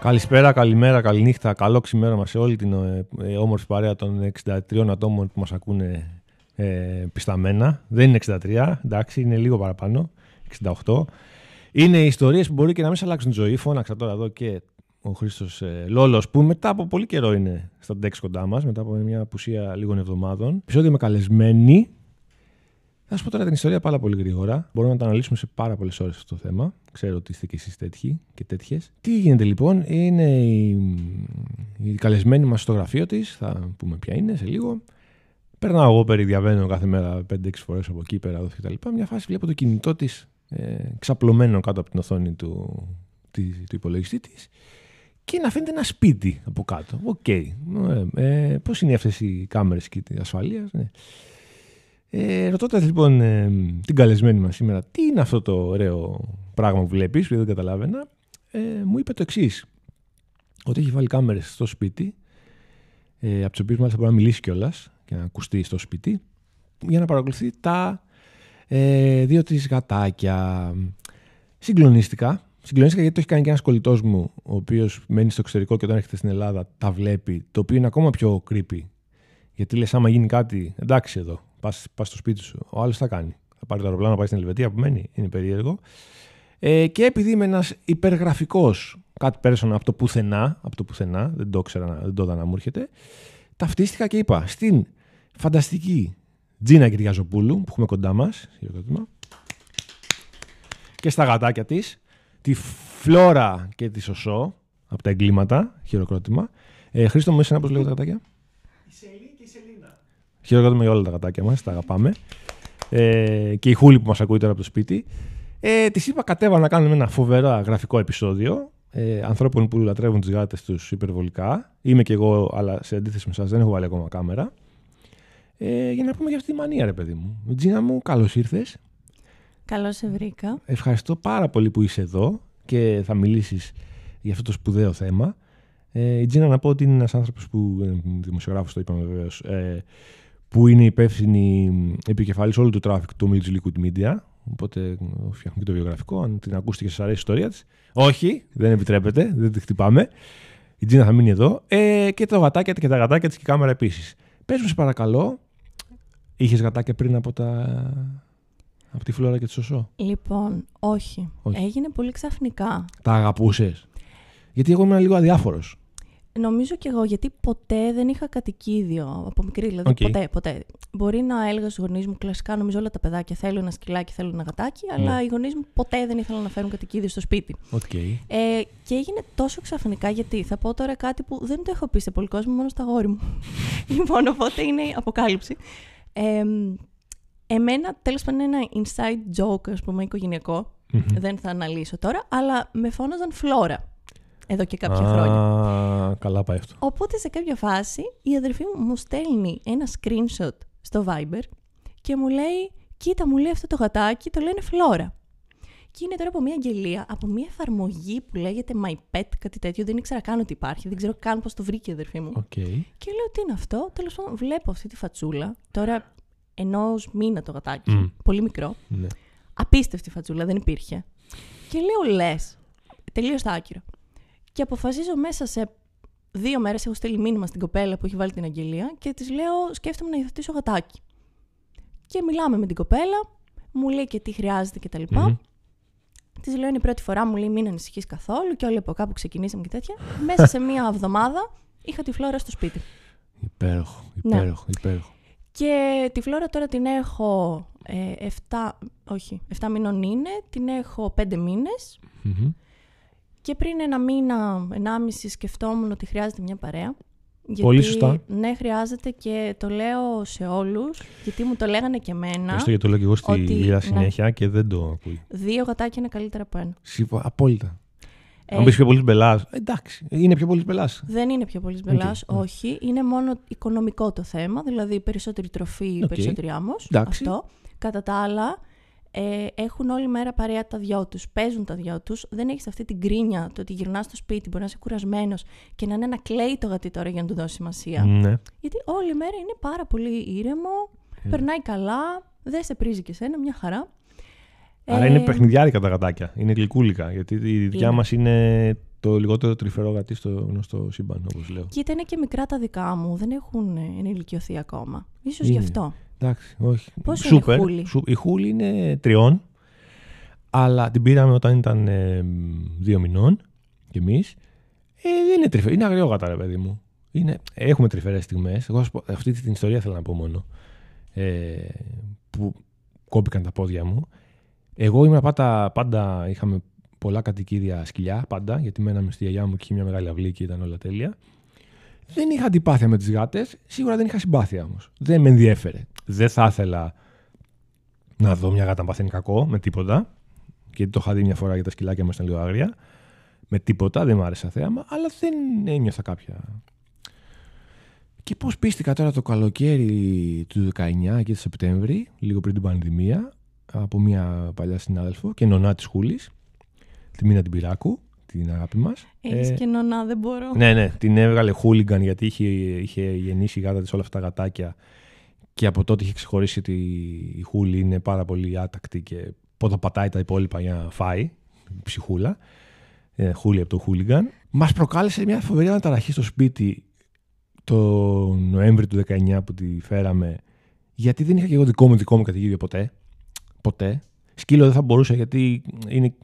Καλησπέρα, καλημέρα, καληνύχτα, καλό ξημέρωμα σε όλη την ε, ε, όμορφη παρέα των 63 ατόμων που μας ακούνε ε, πισταμένα. Δεν είναι 63, εντάξει, είναι λίγο παραπάνω, 68. Είναι ιστορίες που μπορεί και να μην σε αλλάξουν τη ζωή. Φώναξα τώρα εδώ και ο Χρήστος ε, Λόλος, που μετά από πολύ καιρό είναι στα τέξ κοντά μας, μετά από μια απουσία λίγων εβδομάδων. Επισόδιο με καλεσμένη. Θα σα πω τώρα την ιστορία πάρα πολύ γρήγορα. Μπορούμε να τα αναλύσουμε σε πάρα πολλές ώρες αυτό το θέμα. Ξέρω ότι είστε και εσείς τέτοιοι και τέτοιες. Τι γίνεται λοιπόν, είναι η, η καλεσμένη μας στο γραφείο της. Θα πούμε ποια είναι σε λίγο. Περνάω εγώ, περιδιαβαίνω κάθε μέρα 5-6 φορές από εκεί πέρα κτλ. Μια φάση βλέπω το κινητό της ε, ξαπλωμένο κάτω από την οθόνη του, του υπολογιστή της και να φαίνεται ένα σπίτι από κάτω. OK. Okay. Ε, Πώς είναι αυτές οι κάμερες και της ασφαλείας. Ναι. Ε, Ρωτώντας λοιπόν ε, την καλεσμένη μας σήμερα, τι είναι αυτό το ωραίο πράγμα που βλέπεις, που δεν καταλάβαινα, ε, μου είπε το εξής. Ότι έχει βάλει κάμερες στο σπίτι, ε, από τις οποίες μάλιστα μπορεί να μιλήσει κιόλας και να ακουστεί στο σπίτι, για να παρακολουθεί τα ε, δύο τη γατάκια. Συγκλονίστηκα. Συγκλονίστηκα γιατί το έχει κάνει και ένας κολλητός μου, ο οποίος μένει στο εξωτερικό και όταν έρχεται στην Ελλάδα τα βλέπει, το οποίο είναι ακόμα πιο creepy. Γιατί λες, άμα γίνει κάτι, εντάξει εδώ, πας στο σπίτι σου, ο άλλος θα κάνει. Θα πάρει το αεροπλάνο να πάει στην Ελβετία που μένει, είναι περίεργο. Ε, και επειδή είμαι ένας υπεργραφικός cat person από το πουθενά, από το πουθενά, δεν το ήξερα, δεν το είδα να μου έρχεται, ταυτίστηκα και είπα στην φανταστική Τζίνα Κυριαζοπούλου που έχουμε κοντά μας, και στα γατάκια της τη Φλόρα και τη Σωσό από τα εγκλήματα. Χειροκρότημα. Ε, Χρήστο μου, εσένα πώς λέγονται τα γατάκια; Η Σελή και η Σελίνα. Χειροκρότημα για όλα τα γατάκια μας, τα αγαπάμε. Ε, και η Χούλη που μας ακούει τώρα από το σπίτι. Ε, της είπα κατέβα να κάνουμε ένα φοβερό γραφικό επεισόδιο ε, ανθρώπων που λατρεύουν τις γάτες τους υπερβολικά. Είμαι κι εγώ, αλλά σε αντίθεση με εσάς δεν έχω βάλει ακόμα κάμερα. Ε, για να πούμε για αυτή τη μανία, ρε παιδί μου. Τζίνα μου, καλώς ήρθες. Καλώς σε βρήκα. Ευχαριστώ πάρα πολύ που είσαι εδώ και θα μιλήσεις για αυτό το σπουδαίο θέμα. Ε, η Τζίνα να πω ότι είναι ένας άνθρωπος που, ε, δημοσιογράφος το είπαμε βεβαίως, ε, που είναι υπεύθυνη επικεφαλής όλου του traffic του Mills Liquid Media. Οπότε φτιάχνουμε και το βιογραφικό. Αν την ακούσετε και σας αρέσει η ιστορία της. Όχι, δεν επιτρέπεται, δεν τη χτυπάμε. Η Τζίνα θα μείνει εδώ. Ε, και τα γατάκια και τα γατάκια της και η κάμερα επίσης. Πες μου, σε παρακαλώ, είχες γατάκια πριν από τα από τη Φλόρα και τη Σωσό. Λοιπόν, όχι. Έγινε πολύ ξαφνικά. Τα αγαπούσες; Γιατί εγώ ήμουν λίγο αδιάφορος. Νομίζω κι εγώ, γιατί ποτέ δεν είχα κατοικίδιο από μικρή. Δηλαδή, ποτέ, ποτέ. Μπορεί να έλεγα στους γονείς μου κλασικά, νομίζω όλα τα παιδάκια θέλουν ένα σκυλάκι, θέλουν ένα γατάκι, ναι. αλλά οι γονείς μου ποτέ δεν ήθελαν να φέρουν κατοικίδιο στο σπίτι. Okay. Ε, και έγινε τόσο ξαφνικά, γιατί θα πω τώρα κάτι που δεν το έχω πει σε πολύ κόσμο, μόνο στα γόρι μου. λοιπόν, οπότε είναι αποκάλυψη. Ε, Εμένα, τέλος πάντων, είναι ένα inside joke, ας πούμε, Δεν θα αναλύσω τώρα, αλλά με φώναζαν Φλόρα. Εδώ και κάποια ah, χρόνια. Καλά πάει αυτό. Οπότε σε κάποια φάση η αδερφή μου μου στέλνει ένα screenshot στο Viber και μου λέει: Κοίτα, μου λέει αυτό το γατάκι, το λένε Φλόρα. Και είναι τώρα από μια αγγελία, από μια εφαρμογή που λέγεται My Pet, κάτι τέτοιο. Δεν ήξερα καν ότι υπάρχει. Δεν ξέρω καν πώς το βρήκε η αδερφή μου. Okay. Και λέω: Τι είναι αυτό; Τέλος πάντων, βλέπω αυτή τη φατσούλα. Τώρα ενός μήνα το γατάκι. Πολύ μικρό. Ναι. Απίστευτη φατσούλα, δεν υπήρχε. Και λέω λες. Τελείω τα άκυρα. Και αποφασίζω μέσα σε δύο μέρες, έχω στείλει μήνυμα στην κοπέλα που έχει βάλει την αγγελία και της λέω: Σκέφτομαι να υιοθετήσω γατάκι. Και μιλάμε με την κοπέλα, μου λέει και τι χρειάζεται κτλ. Mm-hmm. Της λέω: Είναι η πρώτη φορά, μου λέει: Μην ανησυχείς καθόλου. Και όλοι από κάπου ξεκινήσαμε και τέτοια. Μέσα σε μία εβδομάδα είχα τη φλόρα στο σπίτι. Υπέροχο, υπέροχο, ναι. υπέροχο. Και τη φλόρα τώρα την έχω ε, 7, όχι, 7 μήνων είναι, την έχω 5 μηνες Και πριν ένα μήνα, ενάμιση σκεφτόμουν ότι χρειάζεται μια παρέα. Γιατί, Πολύ σωστά. Ναι, χρειάζεται και το λέω σε όλους, γιατί μου το λέγανε και εμένα. Ευχαριστώ γιατί το λέω και εγώ στη ότι, ναι. συνέχεια και δεν το ακούει. Δύο γατάκια είναι καλύτερα από ένα. Σίγουρα, απόλυτα. Ε, Αν πεις πιο πολύ μπελάς. Εντάξει, είναι πιο πολύ μπελάς. Δεν είναι πιο πολύ μπελάς, okay. όχι. Είναι μόνο οικονομικό το θέμα. Δηλαδή περισσότερη τροφή, okay. περισσότερη άμμος. Αυτό. Κατά τα άλλα, ε, έχουν όλη μέρα παρέα τα δυο τους. Παίζουν τα δυο τους. Δεν έχεις αυτή την κρίνια το ότι γυρνάς στο σπίτι, μπορεί να είσαι κουρασμένος και να είναι ένα κλαίει το γατί τώρα για να του δώσεις σημασία. Ναι. Γιατί όλη μέρα είναι πάρα πολύ ήρεμο, ε. περνάει καλά, δεν σε πρίζει και σένα, μια χαρά. Άρα είναι ε, παιχνιδιάρικα τα γατάκια. Είναι γλυκούλικα. Γιατί η δικιά μας είναι Το λιγότερο τρυφερό γατί στο γνωστό σύμπαν, όπως λέω. Κοίτα, είναι και μικρά τα δικά μου. Δεν έχουν ε, ενηλικιωθεί ακόμα. Ίσως γι' Είναι. αυτό. Εντάξει, όχι. Πόσο είναι η Σούπερ. Χούλη; Σου- η Χούλη είναι τριών, αλλά την πήραμε όταν ήταν ε, δύο μηνών κι εμείς. Ε, δεν είναι τρυφερή, είναι αγριόγατα, ρε παιδί μου. Είναι, έχουμε τρυφερές στιγμές. Εγώ θα σου πω- αυτή την ιστορία θέλω να πω μόνο. Ε, που κόπηκαν τα πόδια μου. Εγώ ήμουν πάντα, πάντα είχαμε πολλά κατοικίδια σκυλιά, πάντα, γιατί μέναμε στη γιαγιά μου και είχε μια μεγάλη αυλή και ήταν όλα τέλεια. Δεν είχα αντιπάθεια με τις γάτες, σίγουρα δεν είχα συμπάθεια όμως. Δεν με ενδιέφερε. Δεν θα ήθελα να δω μια γάτα να παθαίνει κακό με τίποτα. Γιατί το είχα δει μια φορά για τα σκυλάκια μου ήταν λίγο άγρια. Με τίποτα, δεν μου άρεσε σαν θέαμα, αλλά δεν ένιωθα κάποια. Και πώς πίστηκα τώρα το καλοκαίρι του 19 και το Σεπτέμβρη, λίγο πριν την πανδημία, από μια παλιά συνάδελφο και νονά της Χούλης, τη Μίνα την Πυράκου, την αγάπη μας. Έχεις και νονά, δεν μπορώ. Ναι, ναι, την έβγαλε χούλιγκαν γιατί είχε, είχε γεννήσει η γάτα της όλα αυτά τα γατάκια και από τότε είχε ξεχωρίσει ότι η Χούλη είναι πάρα πολύ άτακτη και πότε πατάει τα υπόλοιπα για να φάει. Ψυχούλα. Ε, χούλη από το χούλιγκαν. Μας προκάλεσε μια φοβερή αναταραχή στο σπίτι το Νοέμβρη του 19 που τη φέραμε. Γιατί δεν είχα και εγώ δικό μου δικό μου κατοικίδιο ποτέ. Ποτέ. Σκύλο δεν θα μπορούσα γιατί είναι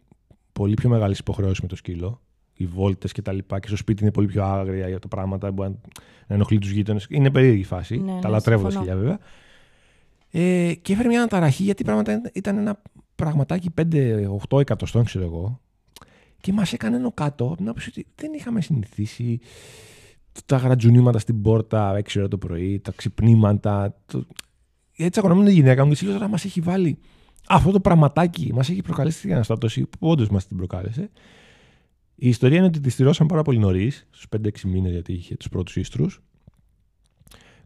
πολύ πιο μεγάλες υποχρεώσεις με το σκύλο. Οι βόλτες και τα λοιπά. Και στο σπίτι είναι πολύ πιο άγρια για τα πράγματα. Μπορεί να- να ενοχλεί τους γείτονες. Είναι περίεργη η φάση. Ναι, ναι, τα λατρεύω τα συμφωνώ. σκυλιά βέβαια. Ε, και έφερε μια αναταραχή γιατί πράγματα ήταν- ήταν ένα πραγματάκι 5-8 εκατοστών, ξέρω εγώ. Και μας έκανε ενώ κάτω από την άποψη ότι δεν είχαμε συνηθίσει τα γρατζουνίματα στην πόρτα 6 ώρα το πρωί, τα ξυπνήματα. Το... Έτσι αγωνόμουν η γυναίκα μου και της λέω τώρα μας έχει βάλει αυτό το πραγματάκι, μας έχει προκαλέσει την αναστάτωση που όντως μας την προκάλεσε. Η ιστορία είναι ότι τη στηρώσαμε πάρα πολύ νωρίς, στους 5-6 μήνες, γιατί είχε τους πρώτους ίστρους.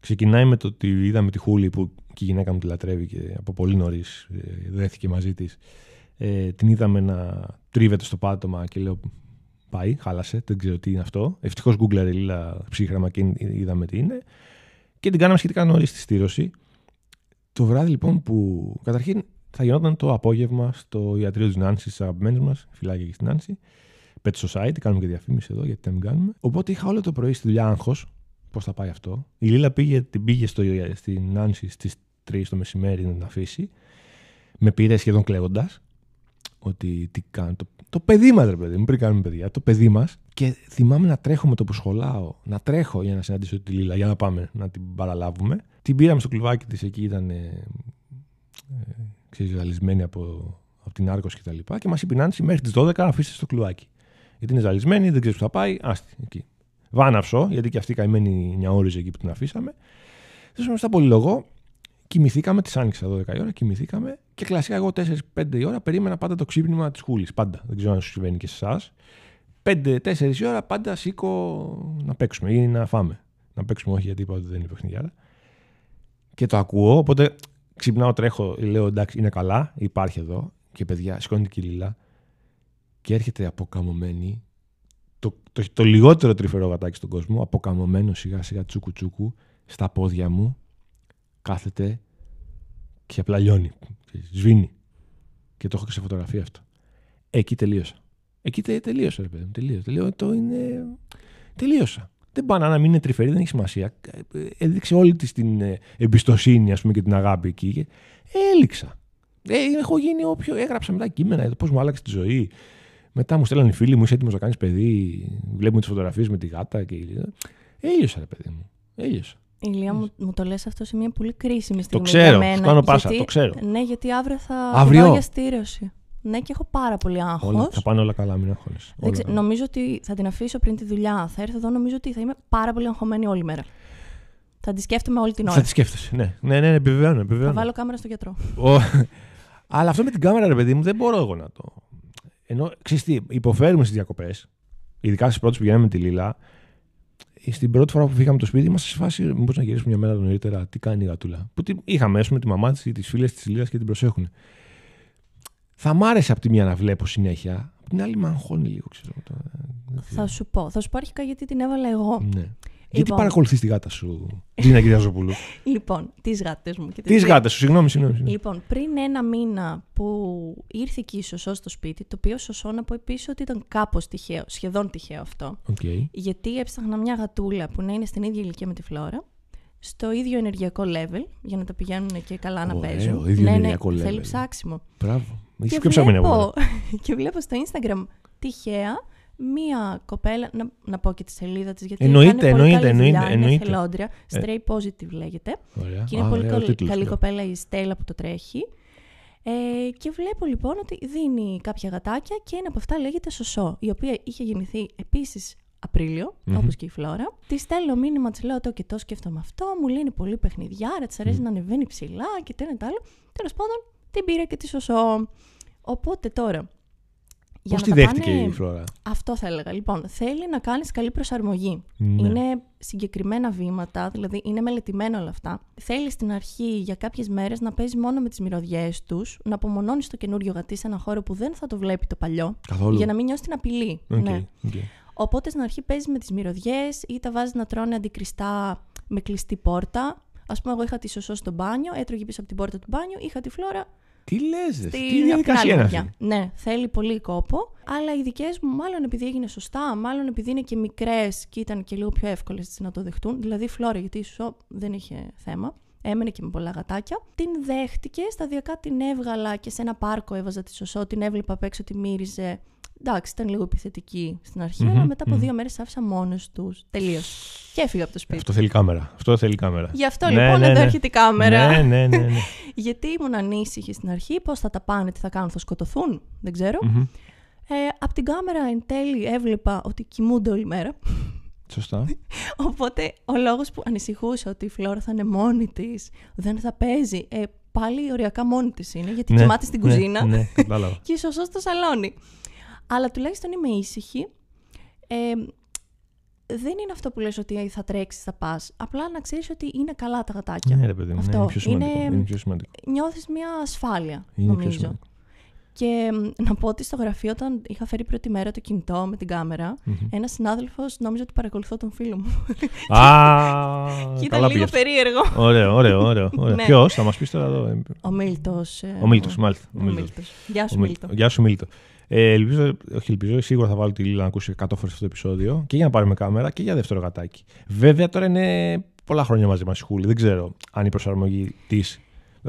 Ξεκινάει με το ότι είδαμε τη Χούλη που και η γυναίκα μου τη λατρεύει και από πολύ νωρίς δέθηκε μαζί της. Ε, την είδαμε να τρίβεται στο πάτωμα και λέω πάει, χάλασε, δεν ξέρω τι είναι αυτό. Ευτυχώς γκούγκλαρε λίλα ψύχραμα και είδαμε τι είναι. Και την κάναμε σχετικά νωρίς στη στήρωση. Το βράδυ λοιπόν που καταρχήν θα γινόταν το απόγευμα στο ιατρείο της Νάνσης, της αγαπημένης μας, φυλάκια και στην Νάνση. Pet Society, κάνουμε και διαφήμιση εδώ, γιατί να μην κάνουμε. Οπότε είχα όλο το πρωί στη δουλειά άγχος. Πώς θα πάει αυτό. Η Λίλα πήγε, την πήγε στο, στην Νάνση στις 3 το μεσημέρι να την αφήσει. Με πήρε σχεδόν κλαίγοντας. Ότι τι κάνω. Το, το παιδί μας, ρε παιδί μου, πριν κάνουμε παιδιά. Το παιδί μας. Και θυμάμαι να τρέχω με το που σχολάω. Να τρέχω για να συναντήσω τη Λίλα, για να πάμε να την παραλάβουμε. Την πήραμε στο κλουβάκι της, εκεί ήταν. Ε, ε, ξέρεις, ζαλισμένη από, από την Άρκος και τα λοιπά. Και μας είπε η Νάνση μέχρι τις 12 αφήστε στο κλουβάκι. Γιατί είναι ζαλισμένη, δεν ξέρεις που θα πάει. Άστι εκεί. Βάναυσο, γιατί και αυτή η καημένη νιαόριζε εκεί που την αφήσαμε. Δεν στα πολυλογώ. Κοιμηθήκαμε, της άνοιξα 12 η ώρα, κοιμηθήκαμε και κλασικά εγώ 4-5 η ώρα περίμενα πάντα το ξύπνημα της Χούλης. Πάντα. Δεν ξέρω αν σου συμβαίνει και σε εσάς. 5-4 η ώρα πάντα σήκω να παίξουμε ή να φάμε. Να παίξουμε, όχι γιατί είπα ότι δεν είναι παιχνιδιάρα. Και το ακούω, οπότε ξυπνάω, τρέχω, λέω εντάξει, είναι καλά, υπάρχει εδώ. Και παιδιά, σηκώνει την κυλίλα και έρχεται αποκαμωμένη το, το, το λιγότερο τρυφερό γατάκι στον κόσμο, αποκαμωμένο σιγά σιγά τσούκου τσούκου στα πόδια μου, κάθεται και απλά λιώνει. Σβήνει. Και το έχω και σε φωτογραφία αυτό. Εκεί τελείωσα. Εκεί τε, τελείωσα, ρε παιδί μου. Τελείωσα. Τελείω, το είναι... Τελείωσα. Δεν πάνε να μην είναι τρυφερή, δεν έχει σημασία. Έδειξε όλη της την ε, εμπιστοσύνη ας πούμε, και την αγάπη εκεί. Και έληξα. Ε, έχω γίνει όποιο. Έγραψα μετά κείμενα, πώς μου άλλαξε τη ζωή. Μετά μου στέλνουν οι φίλοι μου, είσαι έτοιμος να κάνεις παιδί; Βλέπουμε τις φωτογραφίες με τη γάτα. Και... Έλειωσα, ρε παιδί μου. Έλειωσα. Ηλία, μου, μου το λες αυτό σε μια πολύ κρίσιμη στιγμή. Το ξέρω, για μένα, σου κάνω πάσα, γιατί- το ξέρω. Ναι, γιατί αύριο θα Αύριο; πάω για στήρωση. Ναι, και έχω πάρα πολύ άγχος. Όλα, θα πάνε όλα καλά, μην αγχώνεσαι. Δεν ξε- Νομίζω ότι θα την αφήσω πριν τη δουλειά. Θα έρθω εδώ, νομίζω ότι θα είμαι πάρα πολύ αγχωμένη όλη μέρα. Θα τη σκέφτομαι όλη την ώρα. Θα τη σκέφτεσαι. Ναι, ναι, ναι, ναι επιβεβαιώνω. Θα επιβεβαιώνω. βάλω κάμερα στο γιατρό. Ο... Αλλά αυτό με την κάμερα, ρε παιδί μου, δεν μπορώ εγώ να το. Ενώ ξέρεις τι, υποφέρουμε στις διακοπές, ειδικά στις πρώτες που πηγαίναμε με τη Λίλα. Στην πρώτη φορά που φύγαμε το σπίτι, είμαστε σε φάση μήπως να γυρίσουμε μια μέρα νωρίτερα. Τι κάνει η γατούλα. Που τη, είχαμε, α πούμε, τη μαμά της ή τις φίλες της Λίλας και την προσέχουν. Θα μ' άρεσε από τη μία να βλέπω συνέχεια, από την άλλη με αγχώνει λίγο, ξέρω. Το... Θα σου πω. Θα σου πω αρχικά γιατί την έβαλα εγώ. Ναι. Γιατί Λοιπόν. παρακολουθείς τη γάτα σου, Τζίνα Κυριαζοπούλου. Λοιπόν, τις γάτες μου. και Τις δύο. γάτες σου, συγγνώμη, συγγνώμη. συγγνώμη. Λοιπόν, πριν ένα μήνα που ήρθε εκεί η Σωσό στο σπίτι, το οποίο Σωσό να πω επίσης ότι ήταν κάπως τυχαίο, σχεδόν τυχαίο αυτό. Οκ. Γιατί έψαχνα μια γατούλα που να είναι στην ίδια ηλικία με τη Φλόρα, στο ίδιο ενεργειακό level, για να τα πηγαίνουν και καλά να Ωραίο, παίζουν. ίδιο ναι, ενεργειακό ναι, level. θέλει ψάξιμο. Μπράβο. Είσαι Και πιο ψαγμένη από μένα. βλέπω, και βλέπω στο Instagram τυχαία μία κοπέλα, να, να πω και τη σελίδα της, γιατί Εννοείται, κάνει πολύ εννοείται, καλή δουλειά, εννοείται, είναι εννοείται. θελόντρια. Stray Positive λέγεται. Ωραία. Και είναι Α, πολύ ωραίο καλή, τίτλος, καλή λέω. κοπέλα η Στέλλα που το τρέχει. Ε, και βλέπω λοιπόν ότι δίνει κάποια γατάκια και ένα από αυτά λέγεται Σωσό, η οποία είχε γεννηθεί επίσης Απρίλιο, Μμμ. όπως και η Φλόρα. Τη στέλνω μήνυμα, της λέω το και το σκέφτομαι αυτό, μου λέει είναι πολύ παιχνιδιάρα, της αρέσει να ανεβαίνει ψηλά και το ένα το άλλο. Τέλος πάντων, την πήρα και τη Σωσό. Οπότε τώρα. Για Πώς να τη τα δέχτηκε πάνε- η Φλόρα; Αυτό θα έλεγα. Λοιπόν, θέλει να κάνεις καλή προσαρμογή. Ναι. Είναι συγκεκριμένα βήματα, δηλαδή είναι μελετημένα όλα αυτά. Θέλει στην αρχή για κάποιες μέρες να παίζεις μόνο με τις μυρωδιές τους, να απομονώνεις το καινούριο γατί σε ένα χώρο που δεν θα το βλέπει το παλιό. Καθόλου. Για να μην νιώσει την απειλή. Οκ, Ναι. οκ. Οπότε στην αρχή παίζεις με τις μυρωδιές ή τα βάζεις να τρώνε αντικριστά με κλειστή πόρτα. Ας πούμε, εγώ είχα τη Σωσό στο μπάνιο, έτρωγε πίσω από την πόρτα του μπάνιου, είχα τη Φλόρα Τι λες, ρε, στη τι διαδικασία απ' την είναι άλλη αυτή; μεριά. Ναι, θέλει πολύ κόπο. Αλλά οι δικές μου, μάλλον επειδή έγινε σωστά, μάλλον επειδή είναι και μικρές και ήταν και λίγο πιο εύκολες να το δεχτούν. Δηλαδή η Φλόρα, γιατί η Σωσό δεν είχε θέμα. Έμενε και με πολλά γατάκια. Την δέχτηκε, σταδιακά την έβγαλα και σε ένα πάρκο έβαζα τη Σωσό. Την έβλεπα απ' έξω, τη μύριζε. Εντάξει, ήταν λίγο επιθετική στην αρχη Μμμ, αλλά μετά από μμμ. δύο μέρες άφησα μόνος τους. Τελείως. Και έφυγα από το σπίτι. Αυτό θέλει κάμερα. Αυτό θέλει κάμερα. Γι' αυτό Ναι, λοιπόν ναι, εδώ ναι. έρχεται η κάμερα. Ναι, ναι, ναι. ναι. Γιατί ήμουν ανήσυχη στην αρχή, πώς θα τα πάνε, τι θα κάνουν, θα σκοτωθούν. Δεν ξέρω. Μμμ. Ε, από την κάμερα εν τέλει έβλεπα ότι κοιμούνται όλη μέρα. Σωστά. Οπότε ο λόγος που ανησυχούσα ότι η Φλόρα θα είναι μόνη της, δεν θα παίζει, ε, πάλι οριακά μόνη της είναι, γιατί Ναι, κοιμάται στην ναι, κουζίνα Ναι, κατάλαβα. και η Σωσό στο σαλόνι. Αλλά τουλάχιστον είμαι ήσυχη. Ε, δεν είναι αυτό που λες ότι θα τρέξεις, θα πας. Απλά να ξέρεις ότι είναι καλά τα γατάκια. Ναι, ρε παιδί μου, ναι, Αυτό. είναι πιο σημαντικό. Είναι- Είναι πιο σημαντικό. Νιώθεις μια ασφάλεια, Είναι πιο νομίζω. σημαντικό. Και μ, να πω ότι στο γραφείο όταν είχα φέρει πρώτη μέρα το κινητό με την κάμερα, Μμμ. ένας συνάδελφος νόμιζε ότι παρακολουθώ τον φίλο μου. Α, και ήταν καλά πήγε λίγο αυτό. περίεργο. Ωραίο, ωραίο, ωραίο. ωραίο. Ναι. Ποιος, θα μας πεις τώρα εδώ. ε, Ο Μίλτο. Ο Μίλτο, μάλιστα. ο Ο Μίλτος. Μίλτος. Γεια σου, Ο Μίλτο. Μίλτο. Γεια σου, Μίλτο. Ε, ελπίζω, όχι ελπίζω, σίγουρα θα βάλω τη Λίλα να ακούσει 100 φορές αυτό το επεισόδιο και για να πάρουμε κάμερα και για δεύτερο γατάκι. Βέβαια τώρα είναι πολλά χρόνια μαζί μας η Χούλη. Δεν ξέρω αν η προσαρμογή της.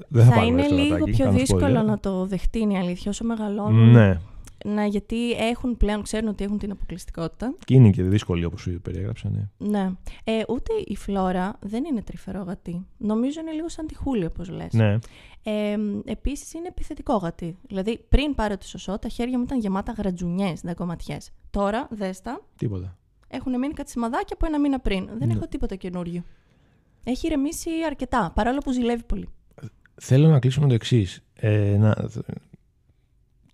Δεν θα, Θα πάρουμε είναι δεύτερο λίγο γατάκι, πιο κάνω δύσκολο spoiler. να το δεχτεί είναι η αλήθεια όσο μεγαλώνουν. Ναι, Να, γιατί έχουν πλέον, ξέρουν ότι έχουν την αποκλειστικότητα. και είναι και δύσκολη όπως σου περιέγραψα. Ναι. Ναι. Ε, ούτε η Φλόρα δεν είναι τρυφερό γατί. Νομίζω είναι λίγο σαν τη Χούλη, όπως λες. ναι. Ε, Επίσης είναι επιθετικό γατί. Δηλαδή, πριν πάρω τη σωσό, τα χέρια μου ήταν γεμάτα γρατζουνιές, δακοματιέ. Τώρα, δέστα, τίποτα. έχουν μείνει κάτι σημαδάκια από ένα μήνα πριν. Δεν Ναι. έχω τίποτα καινούριο. Έχει ηρεμήσει αρκετά, παρόλο που ζηλεύει πολύ. Θέλω να κλείσουμε το εξής. Ε, να...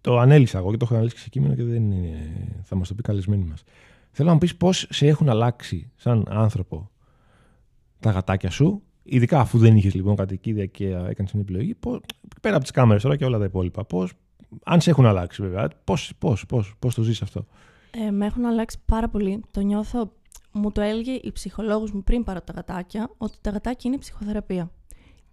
Το ανέλησα εγώ και το έχω αναλύσει και σε κείμενο και δεν είναι... θα μας το πει καλεσμένοι μας. Θέλω να μου πεις πώς σε έχουν αλλάξει σαν άνθρωπο τα γατάκια σου, ειδικά αφού δεν είχες λοιπόν κατοικίδια και έκανες την επιλογή, πώς, πέρα από τις κάμερες τώρα και όλα τα υπόλοιπα. Πώς, αν σε έχουν αλλάξει βέβαια, πώς πώς, πώς, πώς το ζεις αυτό; Ε, με έχουν αλλάξει πάρα πολύ. Το νιώθω. Μου το έλεγε η ψυχολόγος μου πριν πάρω τα γατάκια, ότι τα γατάκια είναι ψυχοθεραπεία.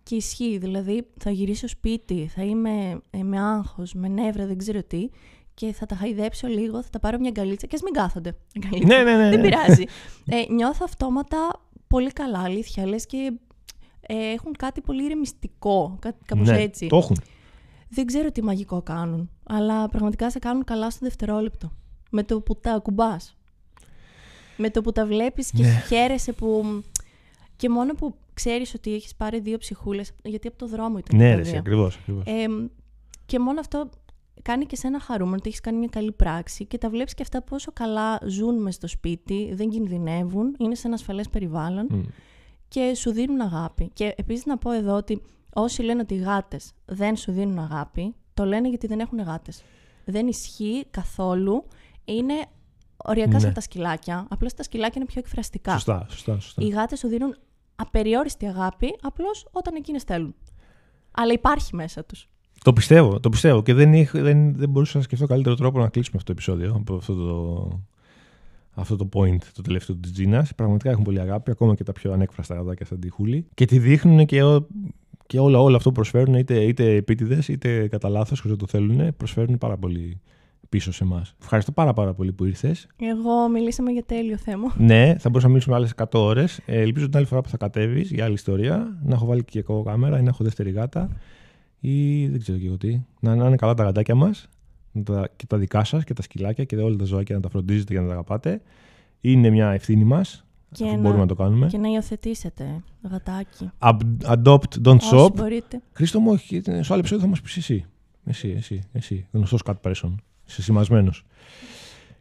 Και ισχύει, δηλαδή θα γυρίσω σπίτι, θα είμαι ε, με άγχος, με νεύρα, δεν ξέρω τι, και θα τα χαϊδέψω λίγο, θα τα πάρω μια γκαλίτσα και ας μην κάθονται. Αγκαλίτσα. Ναι, ναι, ναι. Δεν ναι. πειράζει. Ε, νιώθω αυτόματα πολύ καλά, αλήθεια. Λες και ε, έχουν κάτι πολύ ηρεμιστικό, κάτι κάπως Ναι, έτσι. Το έχουν. Δεν ξέρω τι μαγικό κάνουν, αλλά πραγματικά σε κάνουν καλά στο δευτερόλεπτο. Με το που τα ακουμπάς. Με το που τα βλέπεις και Ναι. χαίρεσαι που... Και μόνο που ξέρεις ότι έχεις πάρει δύο ψυχούλες, γιατί από το δρόμο ήταν Ναι, τα ρε, δύο. ακριβώς. Ε, και μόνο αυτό κάνει και σένα χαρούμενο ότι έχεις κάνει μια καλή πράξη και τα βλέπεις και αυτά πόσο καλά ζουν μες στο σπίτι, δεν κινδυνεύουν, είναι σε ένα ασφαλές περιβάλλον και σου δίνουν αγάπη. Και επίσης να πω εδώ ότι όσοι λένε ότι οι γάτες δεν σου δίνουν αγάπη, το λένε γιατί δεν έχουν γάτες. Δεν ισχύει καθόλου. Είναι οριακά Ναι. σαν τα σκυλάκια. Απλώς τα σκυλάκια είναι πιο εκφραστικά. Σωστά, σωστά. σωστά. Οι γάτες σου δίνουν απεριόριστη αγάπη, απλώς όταν εκείνες θέλουν. Αλλά υπάρχει μέσα τους. Το πιστεύω, το πιστεύω και δεν, είχ, δεν, δεν μπορούσα να σκεφτώ καλύτερο τρόπο να κλείσουμε αυτό το επεισόδιο από αυτό το, αυτό το point το τελευταίο της Τζίνας. Πραγματικά έχουν πολύ αγάπη, ακόμα και τα πιο ανέκφραστα γατάκια σαν τη Χούλη. Και τη δείχνουν και, ό, και όλα, όλα αυτό που προσφέρουν, είτε, είτε επίτηδες είτε κατά λάθος, χωρί να το θέλουν, προσφέρουν πάρα πολύ πίσω σε εμάς. Ευχαριστώ πάρα, πάρα πολύ που ήρθες. Εγώ μιλήσαμε για τέλειο θέμα. Ναι, θα μπορούσαμε να μιλήσουμε άλλες 100 ώρες. Ε, ελπίζω την άλλη φορά που θα κατέβεις για άλλη ιστορία να έχω βάλει και εγώ κάμερα ή να έχω δεύτερη γάτα ή δεν ξέρω και εγώ τι. Να, να είναι καλά τα γατάκια μας και τα δικά σας και τα σκυλάκια και όλα τα ζωάκια να τα φροντίζετε και να τα αγαπάτε. Είναι μια ευθύνη μας. Και να, μπορούμε να το κάνουμε. Και να υιοθετήσετε γατάκι. Adopt, don't Όσοι shop. μπορείτε. Χρήστο μου, όχι, στο άλλο επεισόδιο θα μας πεις εσύ. Εσύ, εσύ, εσύ. Γνωστός cat person. Είσαι σημασμένος.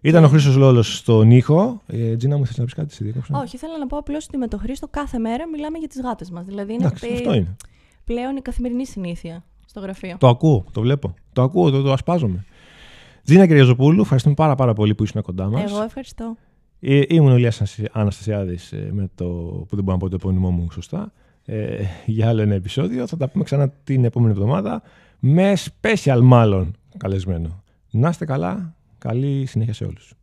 Ήταν ο Χρήστος Λόλος στον ήχο. Ε, Τζίνα μου, θες να πεις κάτι, σε διέκοψα. Όχι, θέλω να πω απλώς ότι με τον Χρήστο κάθε μέρα μιλάμε για τις γάτες μας. Δηλαδή είναι, Εντάξει, αυτό είναι. πλέον η καθημερινή συνήθεια στο γραφείο. Το ακούω, το βλέπω. Το ακούω, το, το ασπάζομαι. Τζίνα Κυριαζοπούλου, ευχαριστούμε πάρα, πάρα πολύ που ήσουν κοντά μας. Εγώ ευχαριστώ. Ε, ήμουν ο Ηλίας Αναστασιάδης ε, με το που δεν μπορώ να πω το επώνυμό μου σωστά ε, για άλλο ένα επεισόδιο. Θα τα πούμε ξανά την επόμενη εβδομάδα με special μάλλον καλεσμένο. Να είστε καλά. Καλή συνέχεια σε όλους.